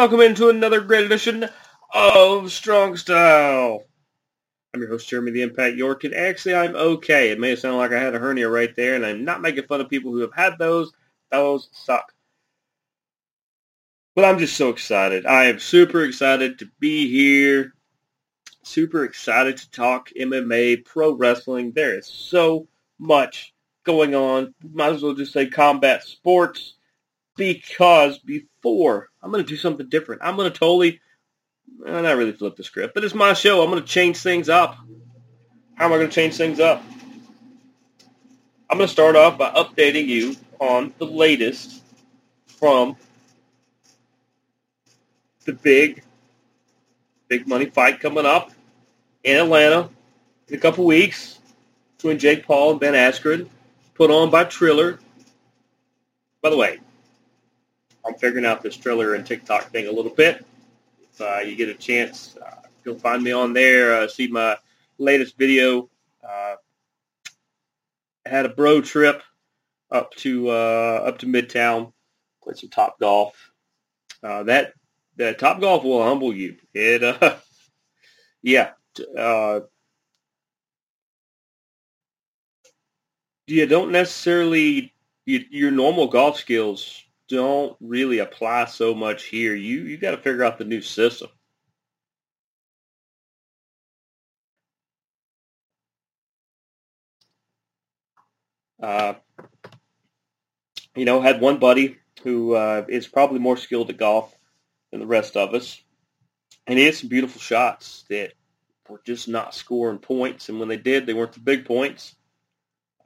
welcome into another great edition of Strong Style. I'm your host, Jeremy the Impact York, and actually I'm okay. It may sound like I had a hernia right there, and I'm not making fun of people who have had those. Those suck. But I'm just so excited. I am super excited to be here. Super excited to talk MMA, pro wrestling. There is so much going on. Might as well just say combat sports because before I'm going to do something different. I'm going to totally, well, not really flip the script, but it's my show. I'm going to change things up. How am I going to change things up? I'm going to start off by updating you on the latest from the big, big money fight coming up in Atlanta in a couple weeks between Jake Paul and Ben Askren, put on by Triller. By the way, I'm figuring out this Triller and TikTok thing a little bit. If uh, you get a chance, uh, go find me on there. Uh, see my latest video. Uh, I had a bro trip up to uh, up to Midtown, played some Top Golf. Uh, that that Top Golf will humble you. It uh, yeah. Uh, you don't necessarily you, your normal golf skills don't really apply so much here. You you got to figure out the new system. Uh, you know, had one buddy who uh, is probably more skilled at golf than the rest of us, and he had some beautiful shots that were just not scoring points. And when they did, they weren't the big points.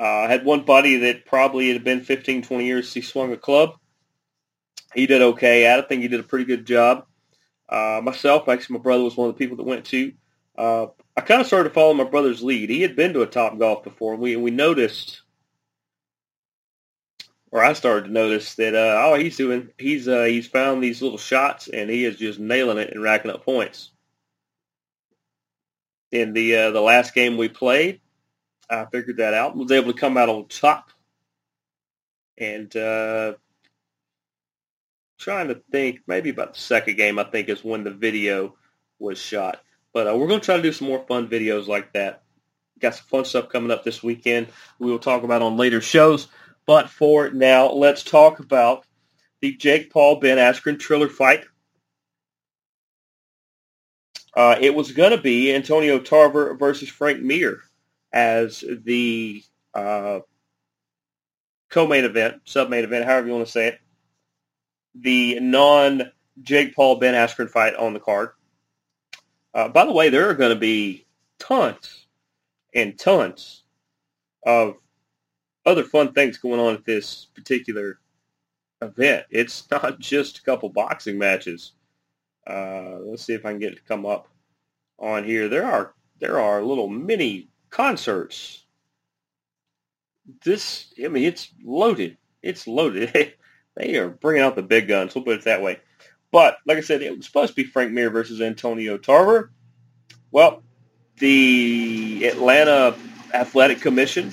Uh, I had one buddy that probably had been 15, 20 years since he swung a club he did okay at it. I think he did a pretty good job. Uh, myself, actually, my brother was one of the people that went to. Uh, I kind of started to follow my brother's lead. He had been to a Top Golf before, and we we noticed, or I started to notice that uh, oh he's doing he's uh, he's found these little shots and he is just nailing it and racking up points. In the uh, the last game we played, I figured that out. Was able to come out on top, and uh, trying to think, maybe about the second game, I think, is when the video was shot. But uh, we're going to try to do some more fun videos like that. Got some fun stuff coming up this weekend. We will talk about on later shows. But for now, let's talk about the Jake Paul Ben Askren Triller fight. Uh, it was going to be Antonio Tarver versus Frank Mir as the uh, co-main event, sub-main event, however you want to say it the non Jake Paul Ben Askren fight on the card. Uh, by the way, there are going to be tons and tons of other fun things going on at this particular event. It's not just a couple boxing matches. Uh, let's see if I can get it to come up on here. There are there are little mini concerts. This, I mean, it's loaded. It's loaded. They are bringing out the big guns. We'll put it that way. But like I said, it was supposed to be Frank Mir versus Antonio Tarver. Well, the Atlanta Athletic Commission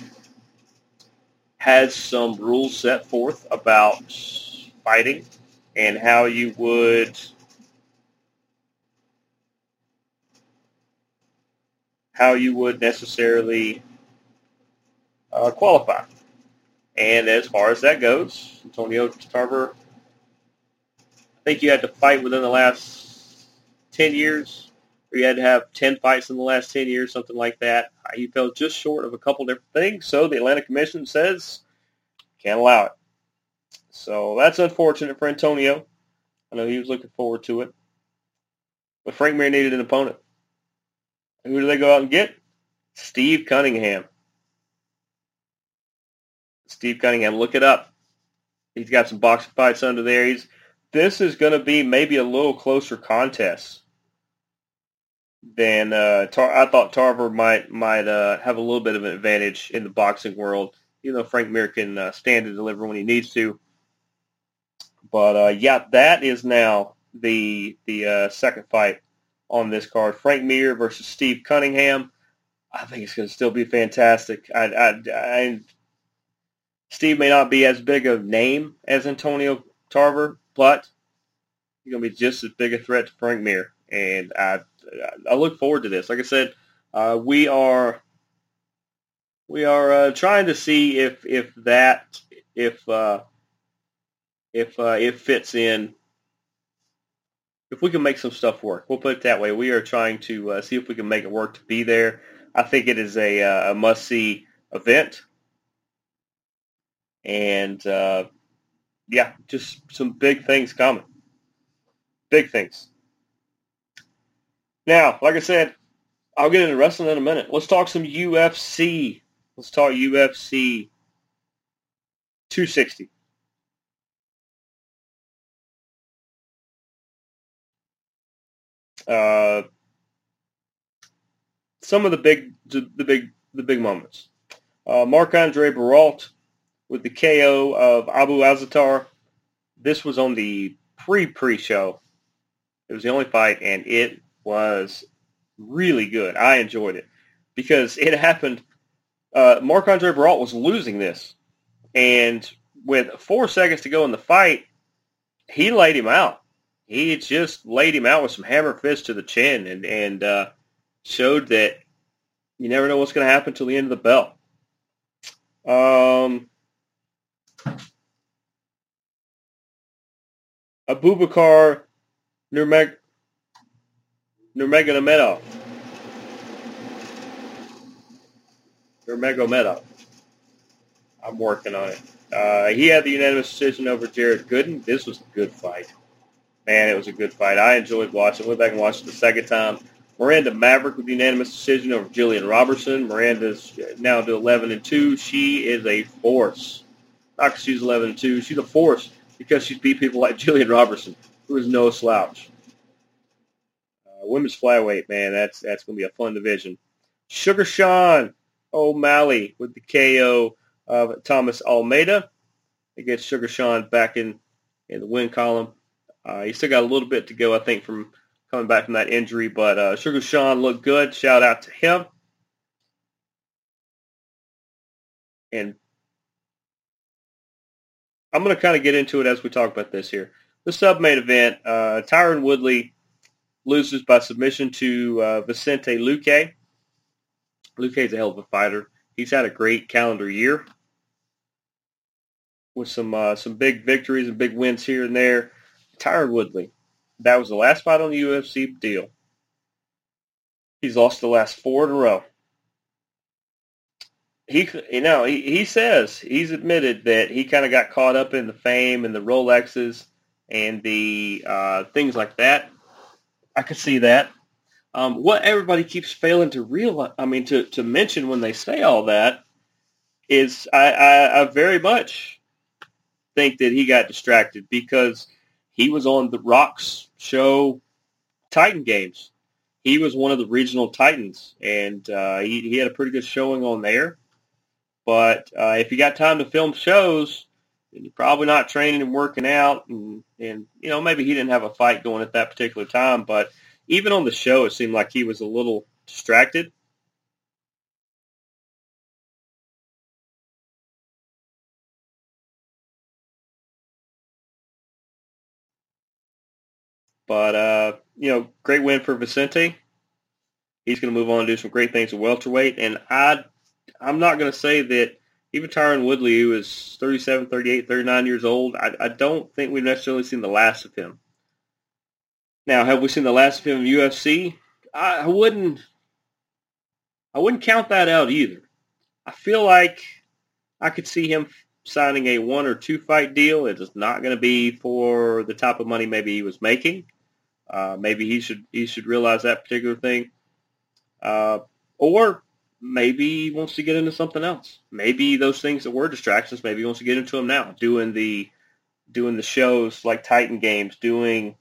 has some rules set forth about fighting and how you would how you would necessarily uh, qualify. And as far as that goes, Antonio Tarver, I think you had to fight within the last 10 years, or you had to have 10 fights in the last 10 years, something like that. He fell just short of a couple different things, so the Atlanta Commission says can't allow it. So that's unfortunate for Antonio. I know he was looking forward to it. But Frank Mir needed an opponent. Who do they go out and get? Steve Cunningham. Steve Cunningham. Look it up. He's got some boxing fights under there. He's this is going to be maybe a little closer contest than uh, Tar- I thought Tarver might might uh, have a little bit of an advantage in the boxing world. You know, Frank Mir can uh, stand and deliver when he needs to. But uh, yeah, that is now the the uh, second fight on this card: Frank Mir versus Steve Cunningham. I think it's going to still be fantastic. I, I, I Steve may not be as big a name as Antonio Tarver, but He's going to be just as big a threat to Frank Mir, and I I look forward to this. Like I said, uh, we are we are uh, trying to see if if that if uh, if uh, it fits in. If we can make some stuff work, we'll put it that way. We are trying to uh, see if we can make it work to be there. I think it is a, uh, a must see event, and uh, yeah, just some big things coming. Big things. Now, like I said, I'll get into wrestling in a minute. Let's talk some UFC. Let's talk UFC 260. Uh, some of the big, the big, the big moments. Uh, Marc Andre Barriault with the KO of Abu Azaitar. This was on the pre-pre show. It was the only fight, and it was really good. I enjoyed it because it happened. Uh, Marc Andre Barriault was losing this, and with four seconds to go in the fight, he laid him out. He just laid him out with some hammer fists to the chin, and and uh, showed that you never know what's going to happen till the end of the bell. Um, Abubakar Nurmag Nurmagomedov. Nurmagomedov. I'm working on it. Uh, he had the unanimous decision over Jared Gooden. This was a good fight. Man, it was a good fight. I enjoyed watching. Went back and watched it the second time. Miranda Maverick with unanimous decision over Jillian Robertson. Miranda's now to 11 and 2. She is a force. Because she's 11 and 2. She's a force because she's beat people like Jillian Robertson, who is no slouch. Uh, women's flyweight, man, that's that's going to be a fun division. Sugar Sean O'Malley with the KO of Thomas Almeida against Sugar Sean back in, in the win column. Uh, he still got a little bit to go, I think, from coming back from that injury, but uh, Sugar Sean looked good. Shout out to him. And I'm going to kind of get into it as we talk about this here. The sub-main event, uh, Tyron Woodley loses by submission to uh, Vicente Luque. Luque's a hell of a fighter. He's had a great calendar year with some uh, some big victories and big wins here and there. Tyron Woodley, that was the last fight on the UFC deal. He's lost the last four in a row. He, you know, he, he says he's admitted that he kind of got caught up in the fame and the Rolexes and the uh, things like that. I could see that. Um, what everybody keeps failing to realize, I mean, to, to mention when they say all that, is I, I, I very much think that he got distracted because he was on the Rock's show, Titan Games. He was one of the regional Titans, and uh, he, he had a pretty good showing on there. But uh, if you got time to film shows, then you're probably not training and working out, and, and you know maybe he didn't have a fight going at that particular time, but even on the show, it seemed like he was a little distracted. But, uh, you know, great win for Vicente. He's going to move on and do some great things at welterweight. And I, I'm not going to say that even Tyron Woodley, who is 37, 38, 39 years old, I, I don't think we've necessarily seen the last of him. Now, have we seen the last of him in UFC? I, I wouldn't. I wouldn't count that out either. I feel like I could see him signing a one or two fight deal. It is not going to be for the type of money maybe he was making. Uh, maybe he should he should realize that particular thing, uh, or maybe he wants to get into something else. Maybe those things that were distractions. Maybe he wants to get into them now, doing the doing the shows like Titan Games, doing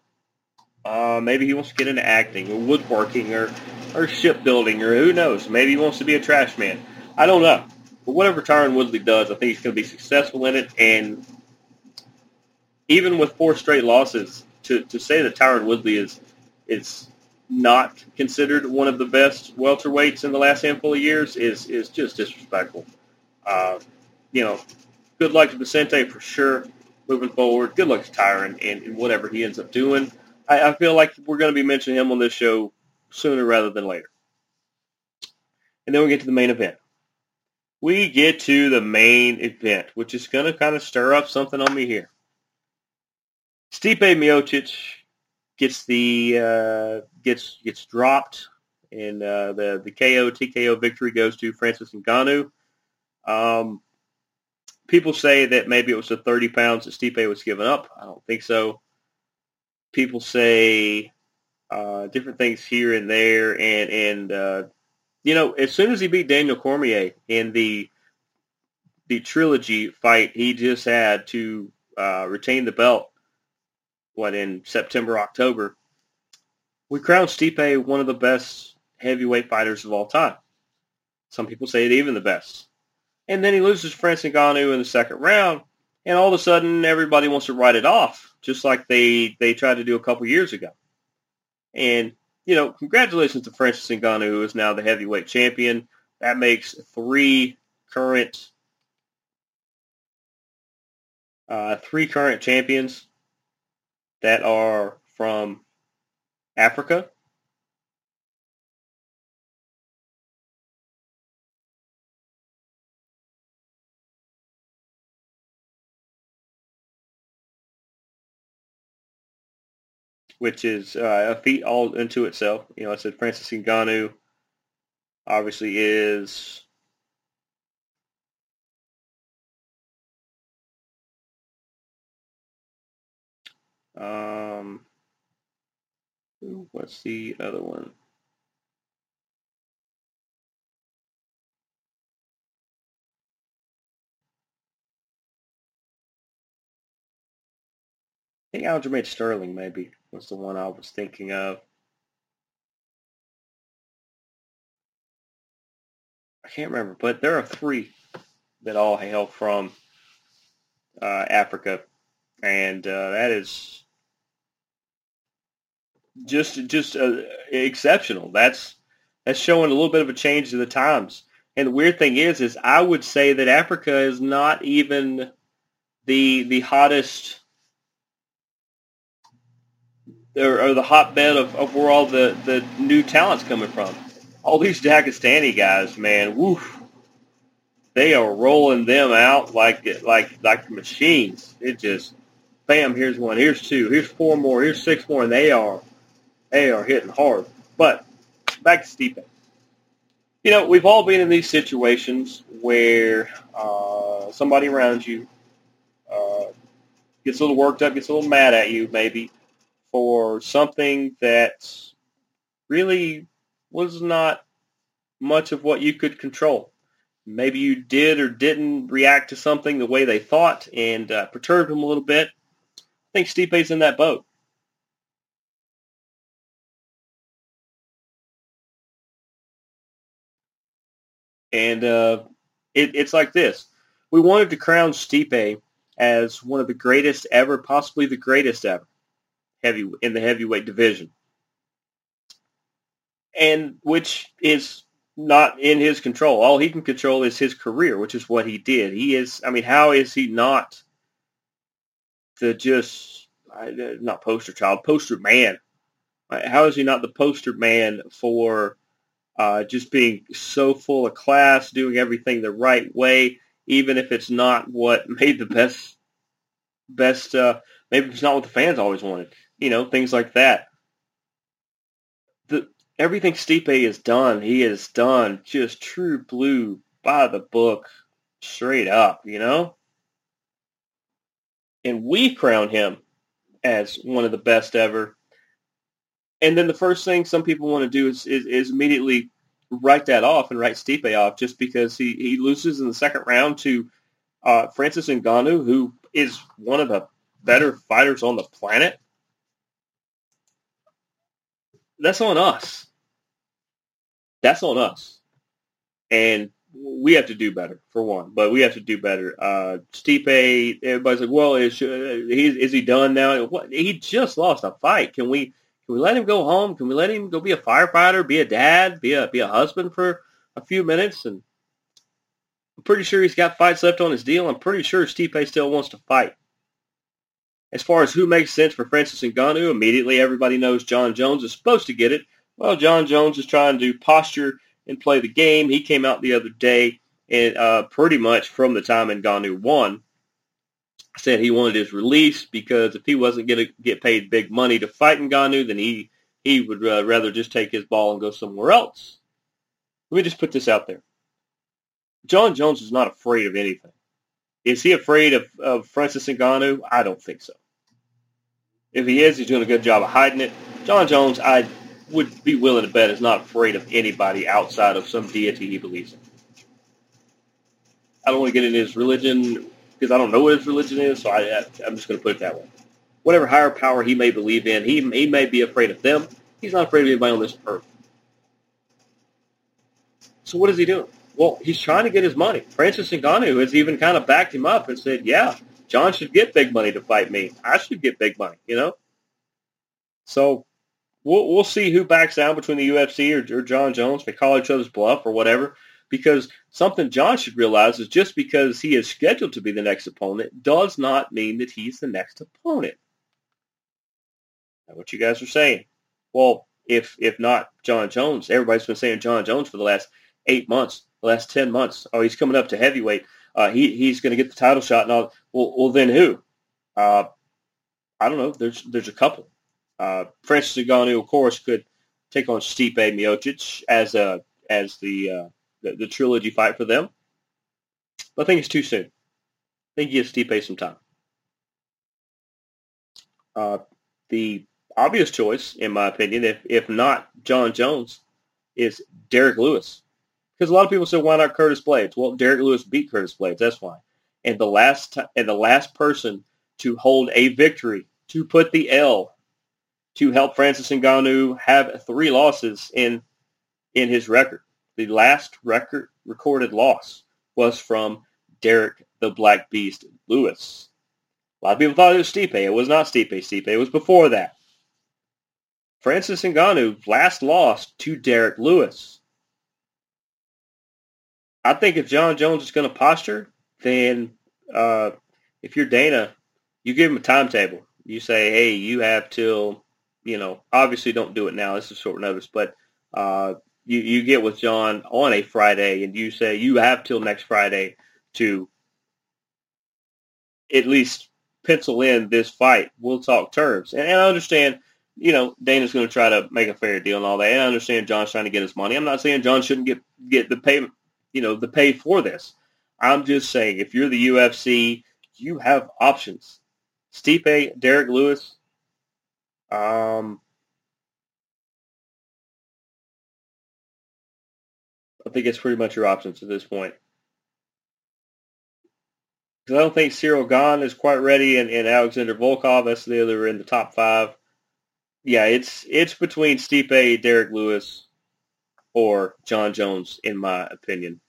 uh, maybe he wants to get into acting or woodworking or, or shipbuilding or who knows. Maybe he wants to be a trash man. I don't know. But whatever Tyron Woodley does, I think he's going to be successful in it. And even with four straight losses, to, to say that Tyron Woodley is is not considered one of the best welterweights in the last handful of years is is just disrespectful. Uh, you know, good luck to Vicente for sure. moving forward. Good luck to Tyron and, and whatever he ends up doing. I, I feel like we're going to be mentioning him on this show sooner rather than later. And then we get to the main event. We get to the main event, which is going to kind of stir up something on me here. Stipe Miocic gets the uh, gets gets dropped, and uh, the the KO TKO victory goes to Francis Ngannou. Um, people say that maybe it was the 30 pounds that Stipe was giving up. I don't think so. People say uh, different things here and there, and and uh, you know, as soon as he beat Daniel Cormier in the the trilogy fight he just had to uh, retain the belt, what in September October, we crowned Stipe one of the best heavyweight fighters of all time. Some people say it even the best. And then he loses Francis Ngannou in the second round, and all of a sudden everybody wants to write it off, just like they they tried to do a couple years ago. And you know, congratulations to Francis Ngannou, who is now the heavyweight champion. That makes three current uh, three current champions that are from Africa. which is uh, a feat all into itself. You know, I said Francis Ngannou obviously is um, what's the other one? I think Aljamain Sterling maybe was the one I was thinking of. I can't remember, but there are three that all hail from uh, Africa, and uh, that is just just uh, exceptional. That's that's showing a little bit of a change in the times. And the weird thing is, is I would say that Africa is not even the the hottest or, or the hotbed of, of where all the, the new talent's coming from. All these Dagestani guys, man, woof, they are rolling them out like like like machines. It just, bam, here's one, here's two, here's four more, here's six more, and they are they are hitting hard. But back to Stipe. You know, we've all been in these situations where uh, somebody around you uh, gets a little worked up, gets a little mad at you, maybe, for something that really was not much of what you could control. Maybe you did or didn't react to something the way they thought and uh, perturbed them a little bit. I think Stipe's in that boat. And uh, it, it's like this. We wanted to crown Stipe as one of the greatest ever, possibly the greatest ever heavy in the heavyweight division, and which is not in his control. All he can control is his career, which is what he did. He is. I mean, how is he not the just not poster child, poster man? How is he not the poster man for uh, just being so full of class, doing everything the right way, even if it's not what made the best best uh, maybe it's not what the fans always wanted you know, things like that. The everything Stipe has done, he has done just true blue by the book, straight up, you know. And we crown him as one of the best ever. And then the first thing some people want to do is, is, is immediately write that off and write Stipe off just because he, he loses in the second round to uh, Francis Ngannou, who is one of the better fighters on the planet that's on us. That's on us. And we have to do better for one, but we have to do better. Uh, Stipe, everybody's like, well, is, he, is he done now? What? He just lost a fight. Can we, can we let him go home? Can we let him go be a firefighter, be a dad, be a, be a husband for a few minutes? And I'm pretty sure he's got fights left on his deal. I'm pretty sure Stipe still wants to fight. As far as who makes sense for Francis Ngannou, immediately everybody knows Jon Jones is supposed to get it. Well, Jon Jones is trying to posture and play the game. He came out the other day and uh, pretty much from the time Ngannou won, said he wanted his release because if he wasn't going to get paid big money to fight in Ngannou, then he he would uh, rather just take his ball and go somewhere else. Let me just put this out there. Jon Jones is not afraid of anything. Is he afraid of, of Francis Ngannou? I don't think so. If he is, he's doing a good job of hiding it. Jon Jones, I would be willing to bet, is not afraid of anybody outside of some deity he believes in. I don't want to get into his religion because I don't know what his religion is, so I, I'm just going to put it that way. Whatever higher power he may believe in, he, he may be afraid of them. He's not afraid of anybody on this earth. So what is he doing? Well, he's trying to get his money. Francis Ngannou has even kind of backed him up and said, yeah, Jon should get big money to fight me. I should get big money, you know? So we'll, we'll see who backs down between the UFC or, or Jon Jones. They call each other's bluff or whatever. Because something Jon should realize is just because he is scheduled to be the next opponent does not mean that he's the next opponent. Now, what you guys are saying? Well, if if not Jon Jones, everybody's been saying Jon Jones for the last eight months, the last ten months. Oh, he's coming up to heavyweight. Uh, he he's going to get the title shot and all. Well, well then who? Uh, I don't know. There's there's a couple. Uh, Francis Ngannou, of course, could take on Stipe Miocic as a as the, uh, the, the trilogy fight for them. But I think it's too soon. I think you give Stipe some time. Uh, the obvious choice, in my opinion, if if not Jon Jones, is Derrick Lewis. Because a lot of people say, why not Curtis Blaydes? Well, Derrick Lewis beat Curtis Blaydes. That's why. And the last t- and the last person to hold a victory, to put the L, to help Francis Ngannou have three losses in in his record. The last record recorded loss was from Derrick the Black Beast Lewis. A lot of people thought it was Stipe. It was not Stipe. Stipe. Was before that. Francis Ngannou last lost to Derrick Lewis. I think if Jon Jones is going to posture, then uh, if you're Dana, you give him a timetable. You say, hey, you have till, you know, obviously don't do it now. This is short notice, but uh, you, you get with Jon on a Friday and you say you have till next Friday to at least pencil in this fight. We'll talk terms. And, and I understand you know, Dana's going to try to make a fair deal and all that. And I understand Jon's trying to get his money. I'm not saying Jon shouldn't get get the pay, you know, the pay for this. I'm just saying if you're the UFC, you have options. Stipe, Derrick Lewis, um, I think it's pretty much your options at this point. Because I don't think Ciryl Gane is quite ready, and, and Alexander Volkov, that's the other in the top five yeah, it's it's between Stipe, Derrick Lewis, or Jon Jones, in my opinion.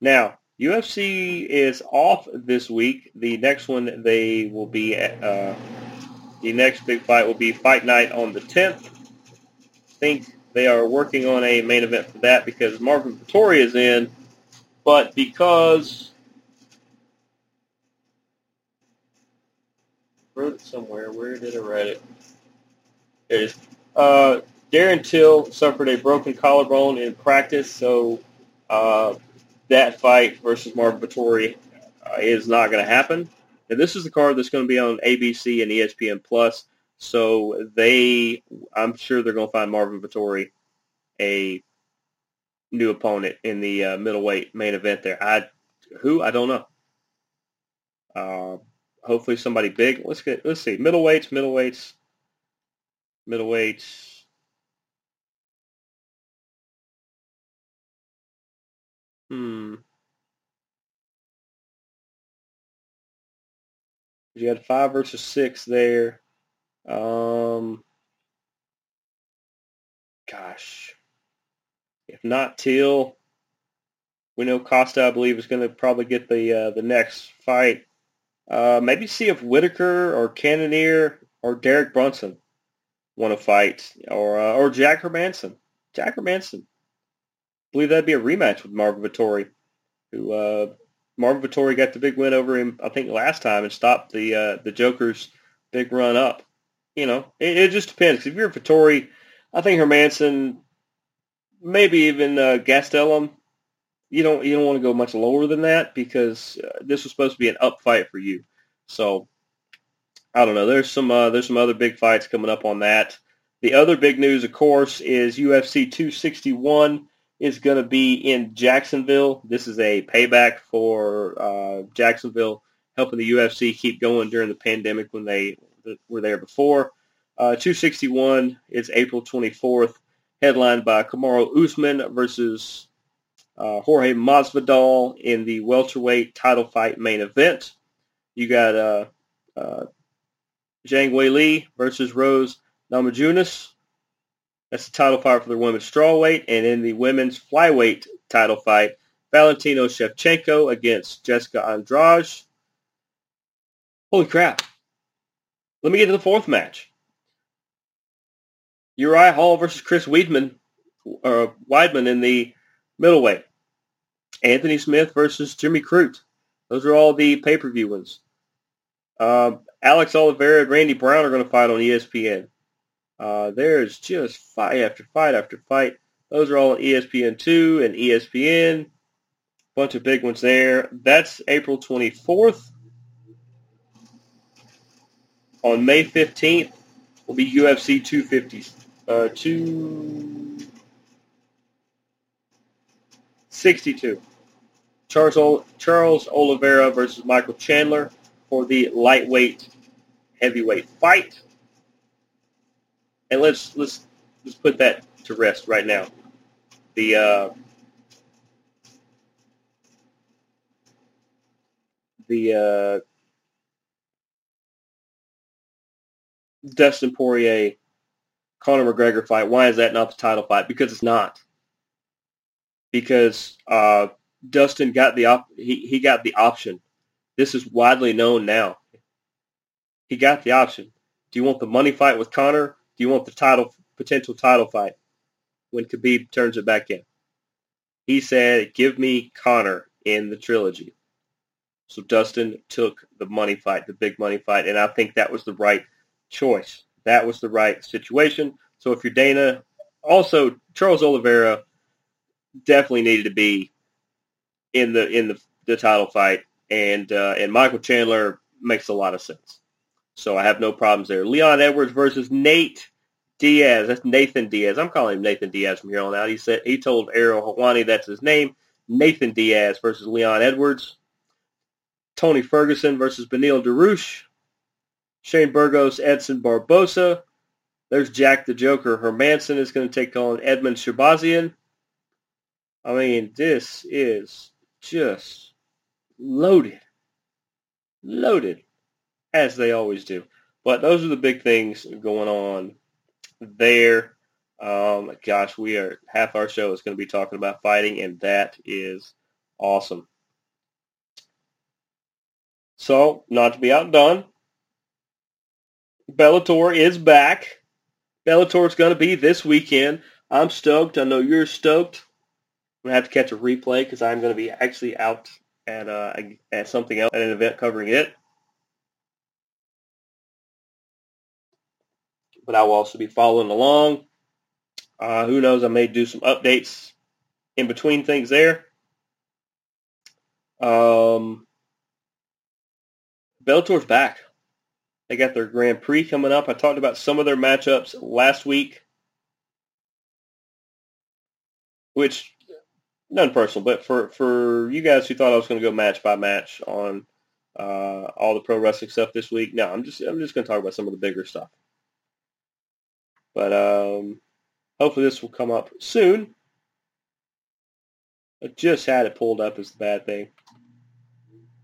Now, UFC is off this week. The next one they will be at, uh, the next big fight will be Fight Night on the 10th. I think they are working on a main event for that because Marvin Vettori is in, but because wrote it somewhere. Where did I write it? There it is. Uh, Darren Till suffered a broken collarbone in practice, so uh, that fight versus Marvin Vettori uh, is not going to happen. And this is the card that's going to be on ABC and ESPN Plus. So they, I'm sure they're going to find Marvin Vettori a new opponent in the uh, middleweight main event there. I, who I don't know. Uh, hopefully somebody big. Let's get let's see middleweights, middleweights, middleweights. Hmm. You had five versus six there. Um, gosh, if not Till, we know Costa, I believe, is going to probably get the uh, the next fight. Uh, maybe see if Whitaker or Cannonier or Derek Brunson want to fight, or uh, or Jack Hermansson. Jack Hermansson. I believe that'd be a rematch with Marvin Vettori, who uh, Marvin Vettori got the big win over him, I think, last time and stopped the uh, the Joker's big run up. You know, it, it just depends. If you're Vettori, I think Hermansson, maybe even uh, Gastelum, you don't you don't want to go much lower than that because uh, this was supposed to be an up fight for you. So I don't know. There's some uh, there's some other big fights coming up on that. The other big news, of course, is UFC 261 is going to be in Jacksonville. This is a payback for uh, Jacksonville helping the UFC keep going during the pandemic when they were there before. Uh, 261 is April 24th, headlined by Kamaru Usman versus uh, Jorge Masvidal in the welterweight title fight main event. You got uh, uh, Zhang Weili versus Rose Namajunas. That's the title fight for the women's strawweight. And in the women's flyweight title fight, Valentino Shevchenko against Jessica Andrade. Holy crap. Let me get to the fourth match. Uriah Hall versus Chris Weidman, or Weidman in the middleweight. Anthony Smith versus Jimmy Crute. Those are all the pay-per-view ones. Um, Alex Oliveira and Randy Brown are going to fight on ESPN. Uh, there's just fight after fight after fight. Those are all on ESPN2 and ESPN. Bunch of big ones there. That's April 24th. On May 15th will be UFC 250, uh, 262. Charles, Charles Oliveira versus Michael Chandler for the lightweight heavyweight fight. And let's let's let's put that to rest right now. The uh, the uh, Dustin Poirier Conor McGregor fight. Why is that not the title fight? Because it's not. Because uh, Dustin got the op- he, he got the option. This is widely known now. He got the option. Do you want the money fight with Conor? Do you want the title potential title fight when Khabib turns it back in? He said, "Give me Conor in the trilogy." So Dustin took the money fight, the big money fight, and I think that was the right choice. That was the right situation. So if you're Dana, also Charles Oliveira definitely needed to be in the in the, the title fight, and uh, and Michael Chandler makes a lot of sense. So I have no problems there. Leon Edwards versus Nate Diaz. That's Nathan Diaz. I'm calling him Nathan Diaz from here on out. He said he told Ariel Helwani that's his name. Nathan Diaz versus Leon Edwards. Tony Ferguson versus Beneil Dariush. Shane Burgos, Edson Barbosa. There's Jack the Joker. Hermansson is going to take on Edmen Shahbazyan. I mean, this is just loaded. Loaded as they always do. But those are the big things going on there. Um, gosh, we are half our show is going to be talking about fighting, and that is awesome. So, not to be outdone, Bellator is back. Bellator is going to be this weekend. I'm stoked. I know you're stoked. I'm going to have to catch a replay because I'm going to be actually out at uh, at something else, at an event covering it. but I will also be following along. Uh, who knows? I may do some updates in between things there. Um, Bellator's back. They got their Grand Prix coming up. I talked about some of their matchups last week, which none personal, but for for you guys who thought I was going to go match by match on uh, all the pro wrestling stuff this week, no, I'm just I'm just going to talk about some of the bigger stuff. But um, hopefully this will come up soon. I just had it pulled up is the bad thing.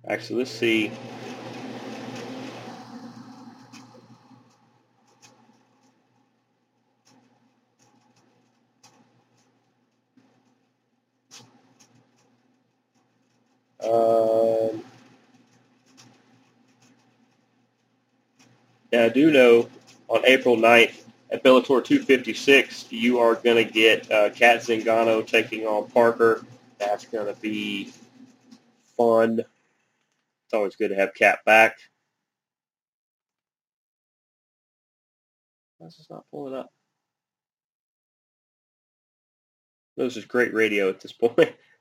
Actually, let's see. Um, now, I do know on April 9th, at Bellator 256, you are going to get uh, Cat Zingano taking on Parker. That's going to be fun. It's always good to have Cat back. This is not pulling up? This is great radio at this point.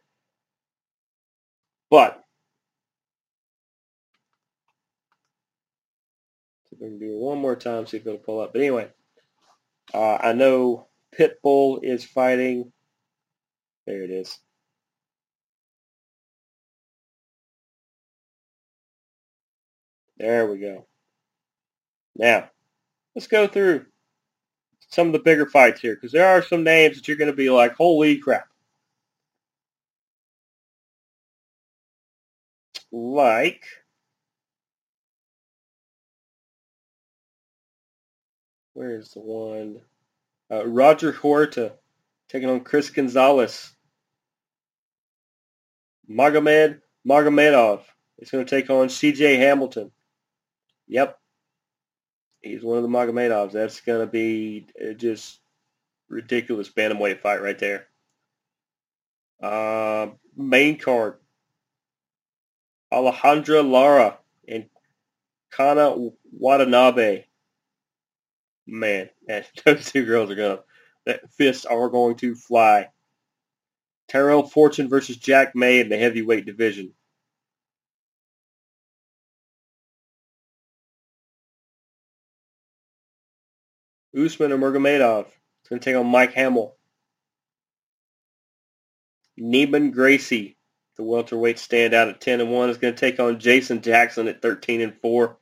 But we're going to do it one more time, see if it'll pull up. But anyway, uh, I know Pitbull is fighting. There it is. There we go. Now, let's go through some of the bigger fights here because there are some names that you're going to be like, holy crap. Like, where is the one? Uh, Roger Huerta taking on Chris Gonzalez. Magomed Magomedov is going to take on C.J. Hamilton. Yep. He's one of the Magomedovs. That's going to be uh, just ridiculous bantamweight fight right there. Uh, main card. Alejandra Lara and Kana Watanabe. Man, those two girls are to, that fists are going to fly. Tyrell Fortune versus Jack May in the heavyweight division. Usman Nurmagomedov is going to take on Mike Hamel. Neiman Gracie, the welterweight standout at 10 and 1, is going to take on Jason Jackson at 13 and 4.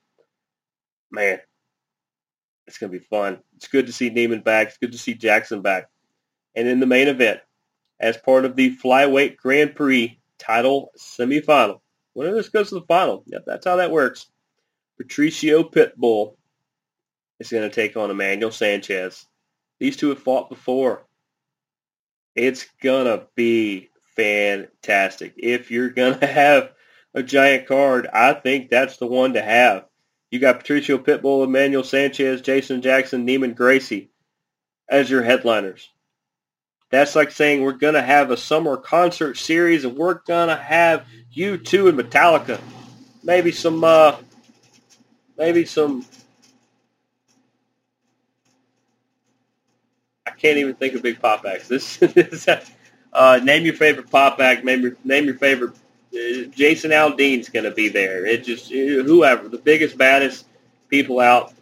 Man, it's going to be fun. It's good to see Neiman back. It's good to see Jackson back. And in the main event, as part of the Flyweight Grand Prix title semifinal, winner this goes to the final. Yep, that's how that works. Patricio Pitbull is going to take on Emmanuel Sanchez. These two have fought before. It's going to be fantastic. If you're going to have a giant card, I think that's the one to have. You got Patricio Pitbull, Emmanuel Sanchez, Jason Jackson, Neiman Gracie as your headliners. That's like saying we're going to have a summer concert series and we're going to have U2 and Metallica. Maybe some, uh, maybe some I can't even think of big pop acts. This, this uh, name your favorite pop act. Name your name your favorite. Uh, Jason Aldean's going to be there. It just uh, whoever the biggest baddest people out.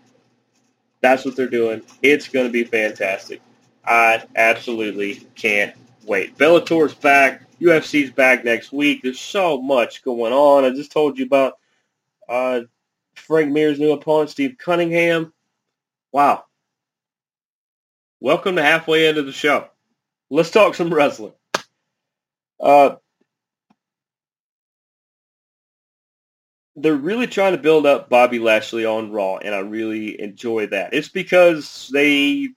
That's what they're doing. It's going to be fantastic. I absolutely can't wait. Bellator's back. UFC's back next week. There's so much going on. I just told you about uh, Frank Mir's new opponent, Steve Cunningham. Wow, welcome to halfway into the show. Let's talk some wrestling. Uh, they're really trying to build up Bobby Lashley on Raw, and I really enjoy that. It's because they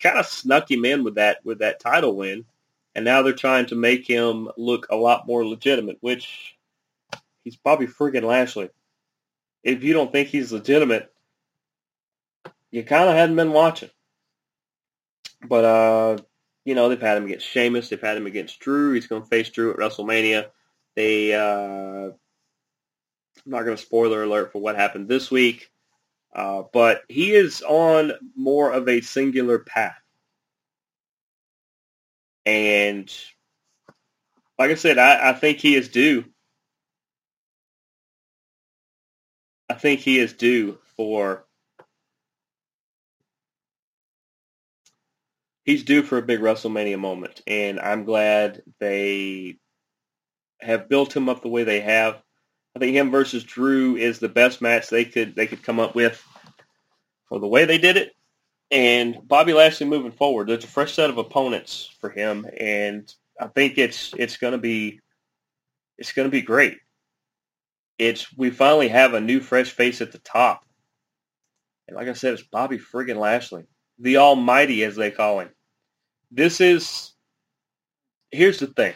kind of snuck him in with that with that title win, and now they're trying to make him look a lot more legitimate. Which he's Bobby friggin' Lashley. If you don't think he's legitimate, you kind of hadn't been watching. But uh, you know, they've had him against Sheamus. They've had him against Drew. He's going to face Drew at WrestleMania. They, uh, I'm not going to spoiler alert for what happened this week, uh, but he is on more of a singular path. And like I said, I, I think he is due. I think he is due for he's due for a big WrestleMania moment, and I'm glad they have built him up the way they have. I think him versus Drew is the best match they could they could come up with for the way they did it. And Bobby Lashley moving forward, there's a fresh set of opponents for him, and I think it's it's going to be it's going to be great. It's we finally have a new fresh face at the top, and like I said, it's Bobby friggin' Lashley the Almighty, as they call him. This is, here's the thing.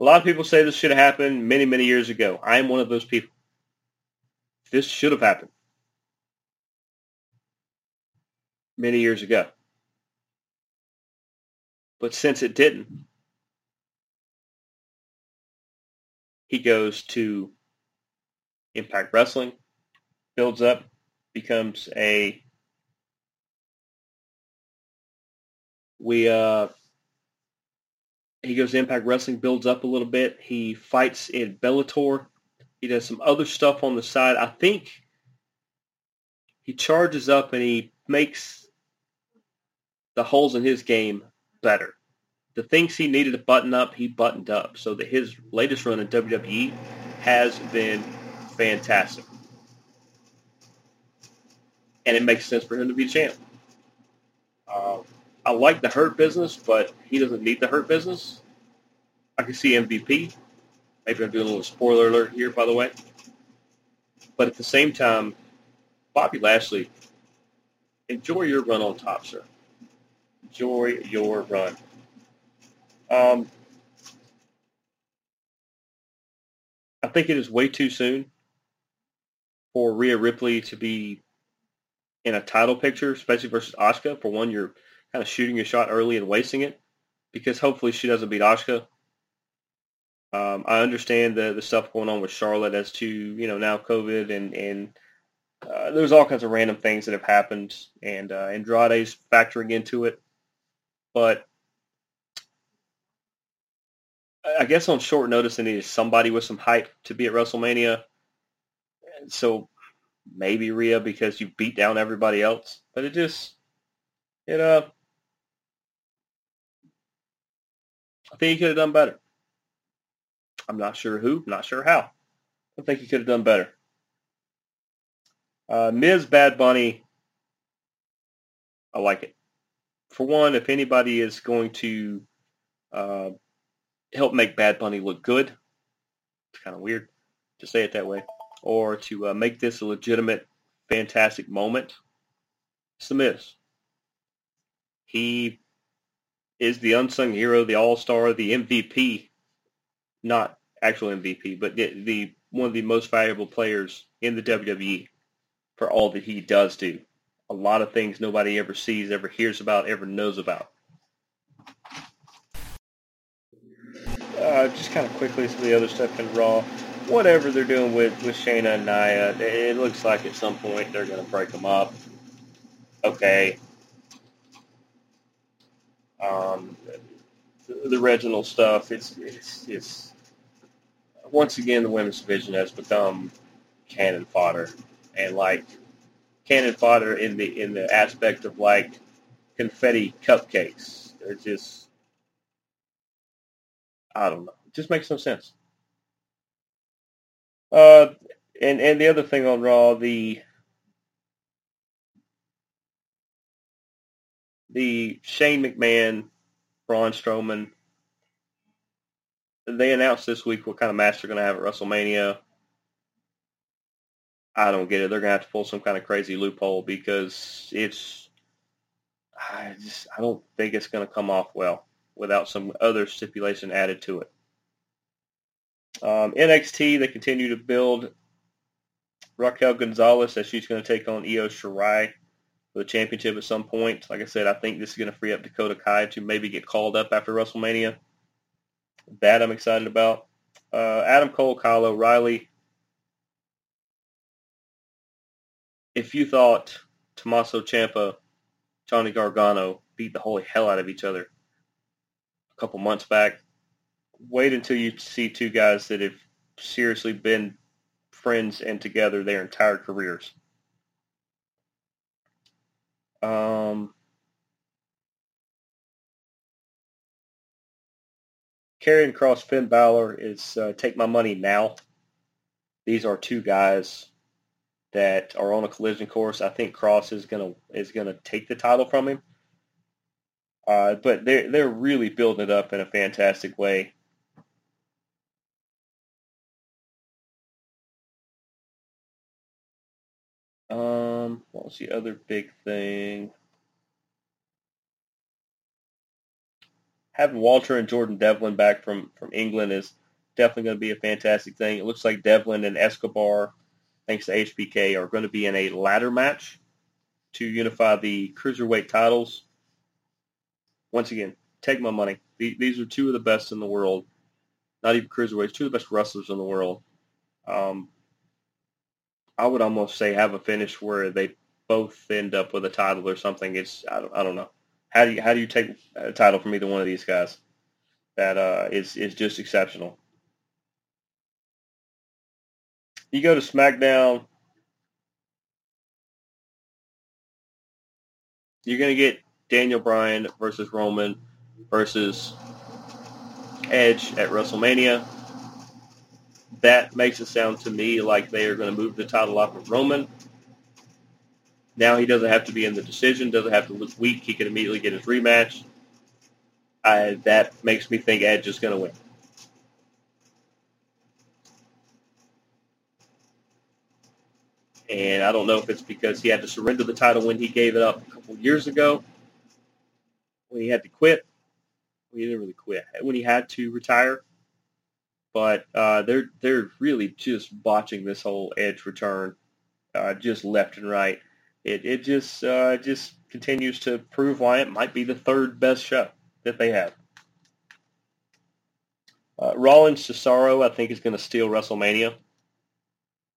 A lot of people say this should have happened many, many years ago. I am one of those people. This should have happened many years ago. But since it didn't, He goes to Impact Wrestling, builds up, becomes a we uh he goes to Impact Wrestling, builds up a little bit. He fights in Bellator. He does some other stuff on the side. I think he charges up and he makes the holes in his game better. The things he needed to button up, he buttoned up. So that his latest run in WWE has been fantastic. And it makes sense for him to be champ. Uh, I like the hurt business, but he doesn't need the hurt business. I can see MVP. Maybe I'm doing a little spoiler alert here, by the way. But at the same time, Bobby Lashley, enjoy your run on top, sir. Enjoy your run. Um, I think it is way too soon for Rhea Ripley to be in a title picture, especially versus Asuka. For one, you're kind of shooting your shot early and wasting it because hopefully she doesn't beat Asuka. Um, I understand the the stuff going on with Charlotte as to you know now COVID and and uh, there's all kinds of random things that have happened and uh, Andrade's factoring into it, but I guess on short notice they needed somebody with some hype to be at WrestleMania. So maybe Rhea because you beat down everybody else, but it just it uh I think he could have done better. I'm not sure who, not sure how. I think he could have done better. Uh, Miz Bad Bunny, I like it. For one, if anybody is going to uh, help make Bad Bunny look good, it's kind of weird to say it that way, or to uh, make this a legitimate, fantastic moment, it's The Miz. He is the unsung hero, the all-star, the MVP, not actual MVP, but the, the one of the most valuable players in the WWE for all that he does do. A lot of things nobody ever sees, ever hears about, ever knows about. Uh, just kind of quickly of the other stuff in Raw. Whatever they're doing with, with Shayna and Nia, it looks like at some point they're going to break them up. Okay, um, the, the Reginald stuff. It's, it's it's once again the women's division has become cannon fodder, and like cannon fodder in the in the aspect of like confetti cupcakes. They're just I don't know. It just makes no sense. Uh, and and the other thing on Raw, the the Shane McMahon, Braun Strowman, they announced this week what kind of match they're going to have at WrestleMania. I don't get it. They're going to have to pull some kind of crazy loophole because it's, I just, I don't think it's going to come off well without some other stipulation added to it. Um, NXT, they continue to build Raquel Gonzalez as she's going to take on Io Shirai for the championship at some point. Like I said, I think this is going to free up Dakota Kai to maybe get called up after WrestleMania. That I'm excited about. Uh, Adam Cole, Kyle O'Reilly. If you thought Tommaso Ciampa, Johnny Gargano beat the holy hell out of each other a couple months back, wait until you see two guys that have seriously been friends and together their entire careers. Um, Karrion Kross, Finn Balor is uh, take my money now. These are two guys that are on a collision course. I think Kross is gonna is gonna take the title from him. Uh, but they're they're really building it up in a fantastic way. Um, what was the other big thing? Having Walter and Jordan Devlin back from, from England is definitely going to be a fantastic thing. It looks like Devlin and Escobar, thanks to HBK, are going to be in a ladder match to unify the cruiserweight titles. Once again, take my money. These are two of the best in the world. not even cruiserweights, two of the best wrestlers in the world. Um, I would almost say have a finish where they both end up with a title or something. It's I don't, I don't know. How do you how do you take a title from either one of these guys? That uh, is is just exceptional. You go to SmackDown. You're to get Daniel Bryan versus Roman versus Edge at WrestleMania. That makes it sound to me like they are going to move the title off of Roman. Now he doesn't have to be in the decision, doesn't have to look weak. He can immediately get his rematch. I, that makes me think Edge is going to win. And I don't know if it's because he had to surrender the title when he gave it up a couple years ago, when he had to quit. Well, he didn't really quit. When he had to retire. But uh, they're they're really just botching this whole Edge return, uh, just left and right. It it just uh, just continues to prove why it might be the third best show that they have. Uh, Rollins Cesaro, I think, is going to steal WrestleMania.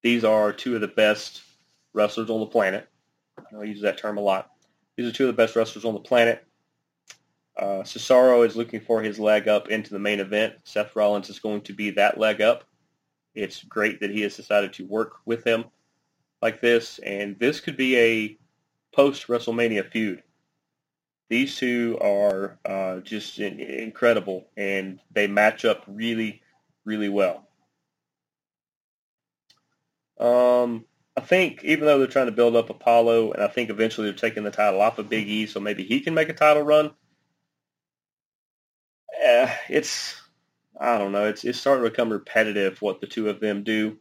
These are two of the best wrestlers on the planet. I I use that term a lot. These are two of the best wrestlers on the planet. Uh, Cesaro is looking for his leg up into the main event. Seth Rollins is going to be that leg up. It's great that he has decided to work with him like this, and this could be a post WrestleMania feud. These two are uh, just in, incredible, and they match up really, really well. Um, I think even though they're trying to build up Apollo, and I think eventually they're taking the title off of Big E, so maybe he can make a title run. It's I don't know. It's it's starting to become repetitive what the two of them do.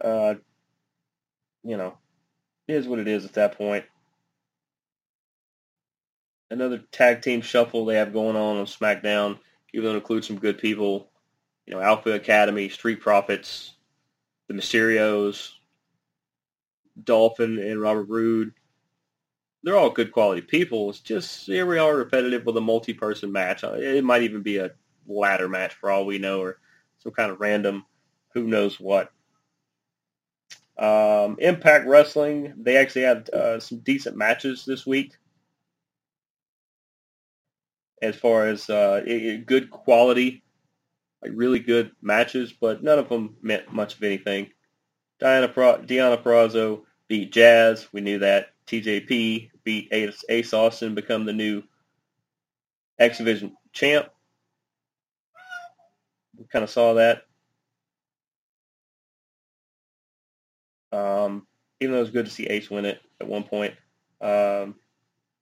Uh, you know, it is what it is at that point. Another tag team shuffle they have going on on SmackDown, even though it includes some good people. You know, Alpha Academy, Street Profits, the Mysterios, Dolphin and Robert Roode. They're all good quality people. It's just here we are repetitive with a multi-person match. It might even be a ladder match for all we know, or some kind of random, who knows what. Um, Impact Wrestling, they actually had uh, some decent matches this week. As far as uh, good quality like really good matches, but none of them meant much of anything. Diana Pro- Purrazzo beat Jazz. We knew that. TJP beat Ace, Ace Austin, become the new X Division champ. We kind of saw that. Um, even though it was good to see Ace win it at one point. Um,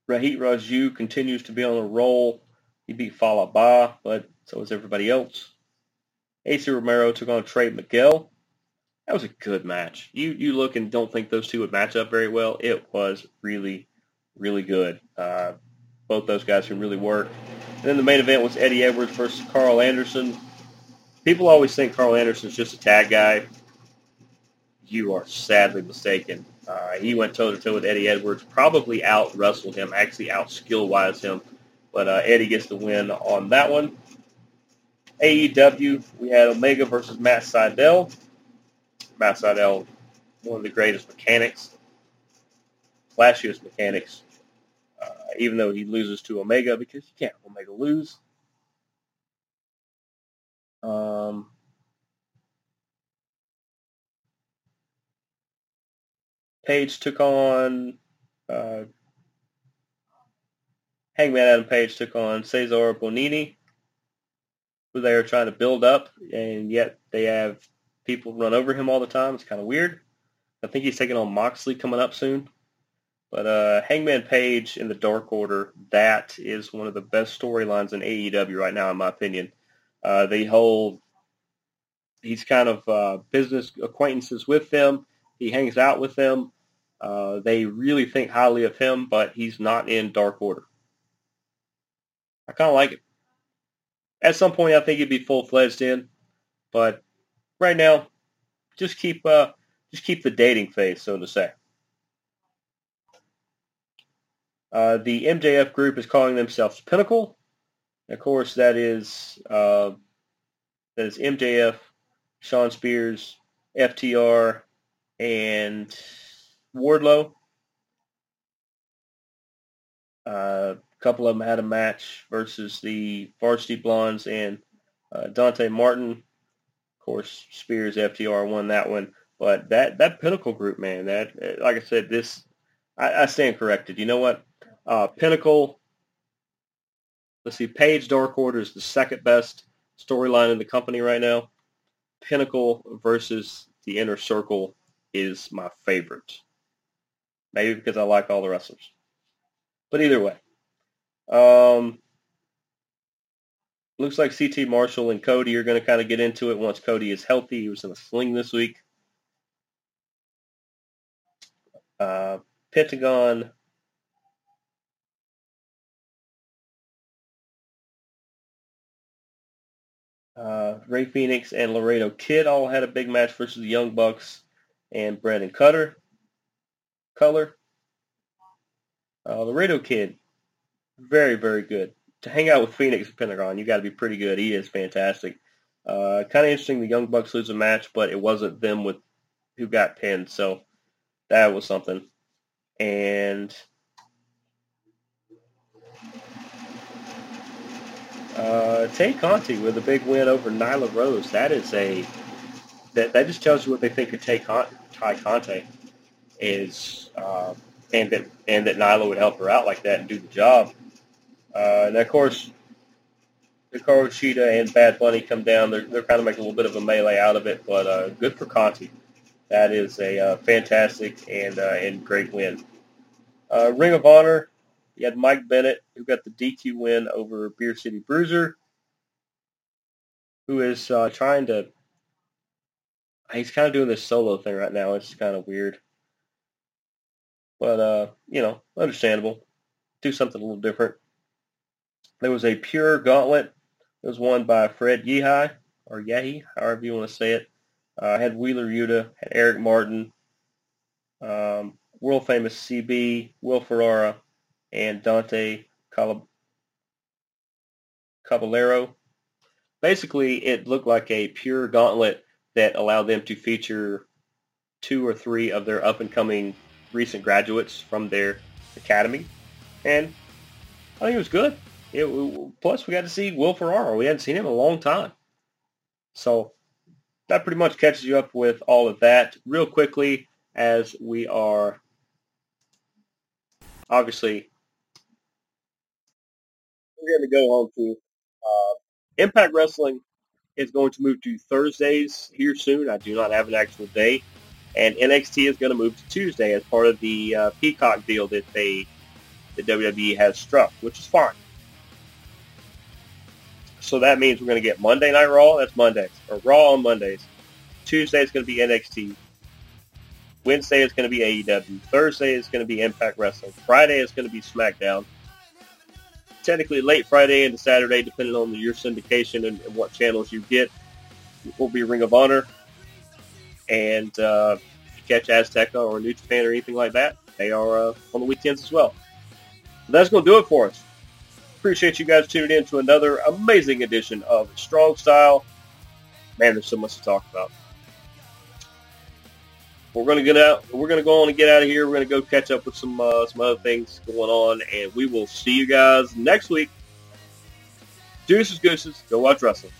Rohit Raju continues to be on a roll. He beat Fallah Bahh, but so is everybody else. Acey Romero took on Trey Miguel. That was a good match. You you look and don't think those two would match up very well. It was really, really good. Uh, both those guys can really work. And then the main event was Eddie Edwards versus Karl Anderson. People always think Karl Anderson's just a tag guy. You are sadly mistaken. Uh, he went toe-to-toe with Eddie Edwards, probably out-wrestled him, actually out-skill-wise him. But uh, Eddie gets the win on that one. AEW, we had Omega versus Matt Sydal. Sydal, one of the greatest mechanics, flashiest mechanics, uh, even though he loses to Omega because you can't Omega lose. Um, Page took on uh, Hangman Adam Page took on Cezar Bononi, who they are trying to build up, and yet they have people run over him all the time. It's kind of weird. I think he's taking on Moxley coming up soon. But uh, Hangman Page in the Dark Order, that is one of the best storylines in AEW right now, in my opinion. Uh, the whole, he's kind of uh, business acquaintances with them. He hangs out with them. Uh, they really think highly of him, but he's not in Dark Order. I kind of like it. At some point, I think he'd be full fledged in, but right now, just keep uh, just keep the dating phase, so to say. Uh, the MJF group is calling themselves Pinnacle. Of course, that is uh, That is MJF, Shawn Spears, FTR, and Wardlow. Uh, a couple of them had a match versus the Varsity Blondes and uh, Dante Martin. Course, Spears FTR won that one. But that that Pinnacle group, man, that like I said, this I, I stand corrected. You know what? Uh, Pinnacle. Let's see. Page Dark Order is the second best storyline in the company right now. Pinnacle versus the Inner Circle is my favorite. Maybe because I like all the wrestlers. But either way. Um, looks like QT Marshall and Cody are going to kind of get into it once Cody is healthy. He was in a sling this week. Uh, Pentagon. Uh, Rey Fenix and Laredo Kid all had a big match versus the Young Bucks and Brandon Cutler. Color. Uh, Laredo Kid, very, very good. To hang out with Fenix Pentagon, you got to be pretty good. He is fantastic. Uh, kind of interesting the Young Bucks lose a match, but it wasn't them with who got pinned, so that was something. And uh, Tay Conti with a big win over Nyla Rose. That is a that that just tells you what they think of Tay Con- Tay Conti is, uh, and that and that Nyla would help her out like that and do the job. Uh, and of course, Hikaru Shida and Bad Bunny come down. They're they're kind of making a little bit of a melee out of it, but uh, good for Conti. That is a uh, fantastic and uh, and great win. Uh, Ring of Honor, you had Mike Bennett who got the DQ win over Beer City Bruiser, who is uh, trying to. He's kind of doing this solo thing right now. It's kind of weird, but uh, you know, understandable. Do something a little different. There was a pure gauntlet. It was won by Fred Yehi or Yahi, however you want to say it. Uh, had Wheeler Yuta, had Eric Martin, um, world famous CB, Will Ferrara, and Dante Caballero. Basically, it looked like a pure gauntlet that allowed them to feature two or three of their up-and-coming recent graduates from their academy. And I think it was good. It, plus, we got to see Will Ferrara. We hadn't seen him in a long time. So that pretty much catches you up with all of that real quickly as we are obviously we're going to go on to uh, Impact Wrestling is going to move to Thursdays here soon. I do not have an actual day. And NXT is going to move to Tuesday as part of the uh, Peacock deal that they the WWE has struck, which is fine. So that means we're going to get Monday Night Raw. That's Mondays. Or Raw on Mondays. Tuesday is going to be NXT. Wednesday is going to be AEW. Thursday is going to be Impact Wrestling. Friday is going to be SmackDown. Technically, late Friday into Saturday, depending on your syndication and, and what channels you get, will be Ring of Honor. And uh, catch Azteca or New Japan or anything like that, they are uh, on the weekends as well. that's going to do it for us. Appreciate you guys tuning in to another amazing edition of Strong Style. Man, there's so much to talk about. We're gonna get out. We're gonna go on and get out of here. We're gonna go catch up with some uh, some other things going on, and we will see you guys next week. Deuces, gooses, go watch wrestling.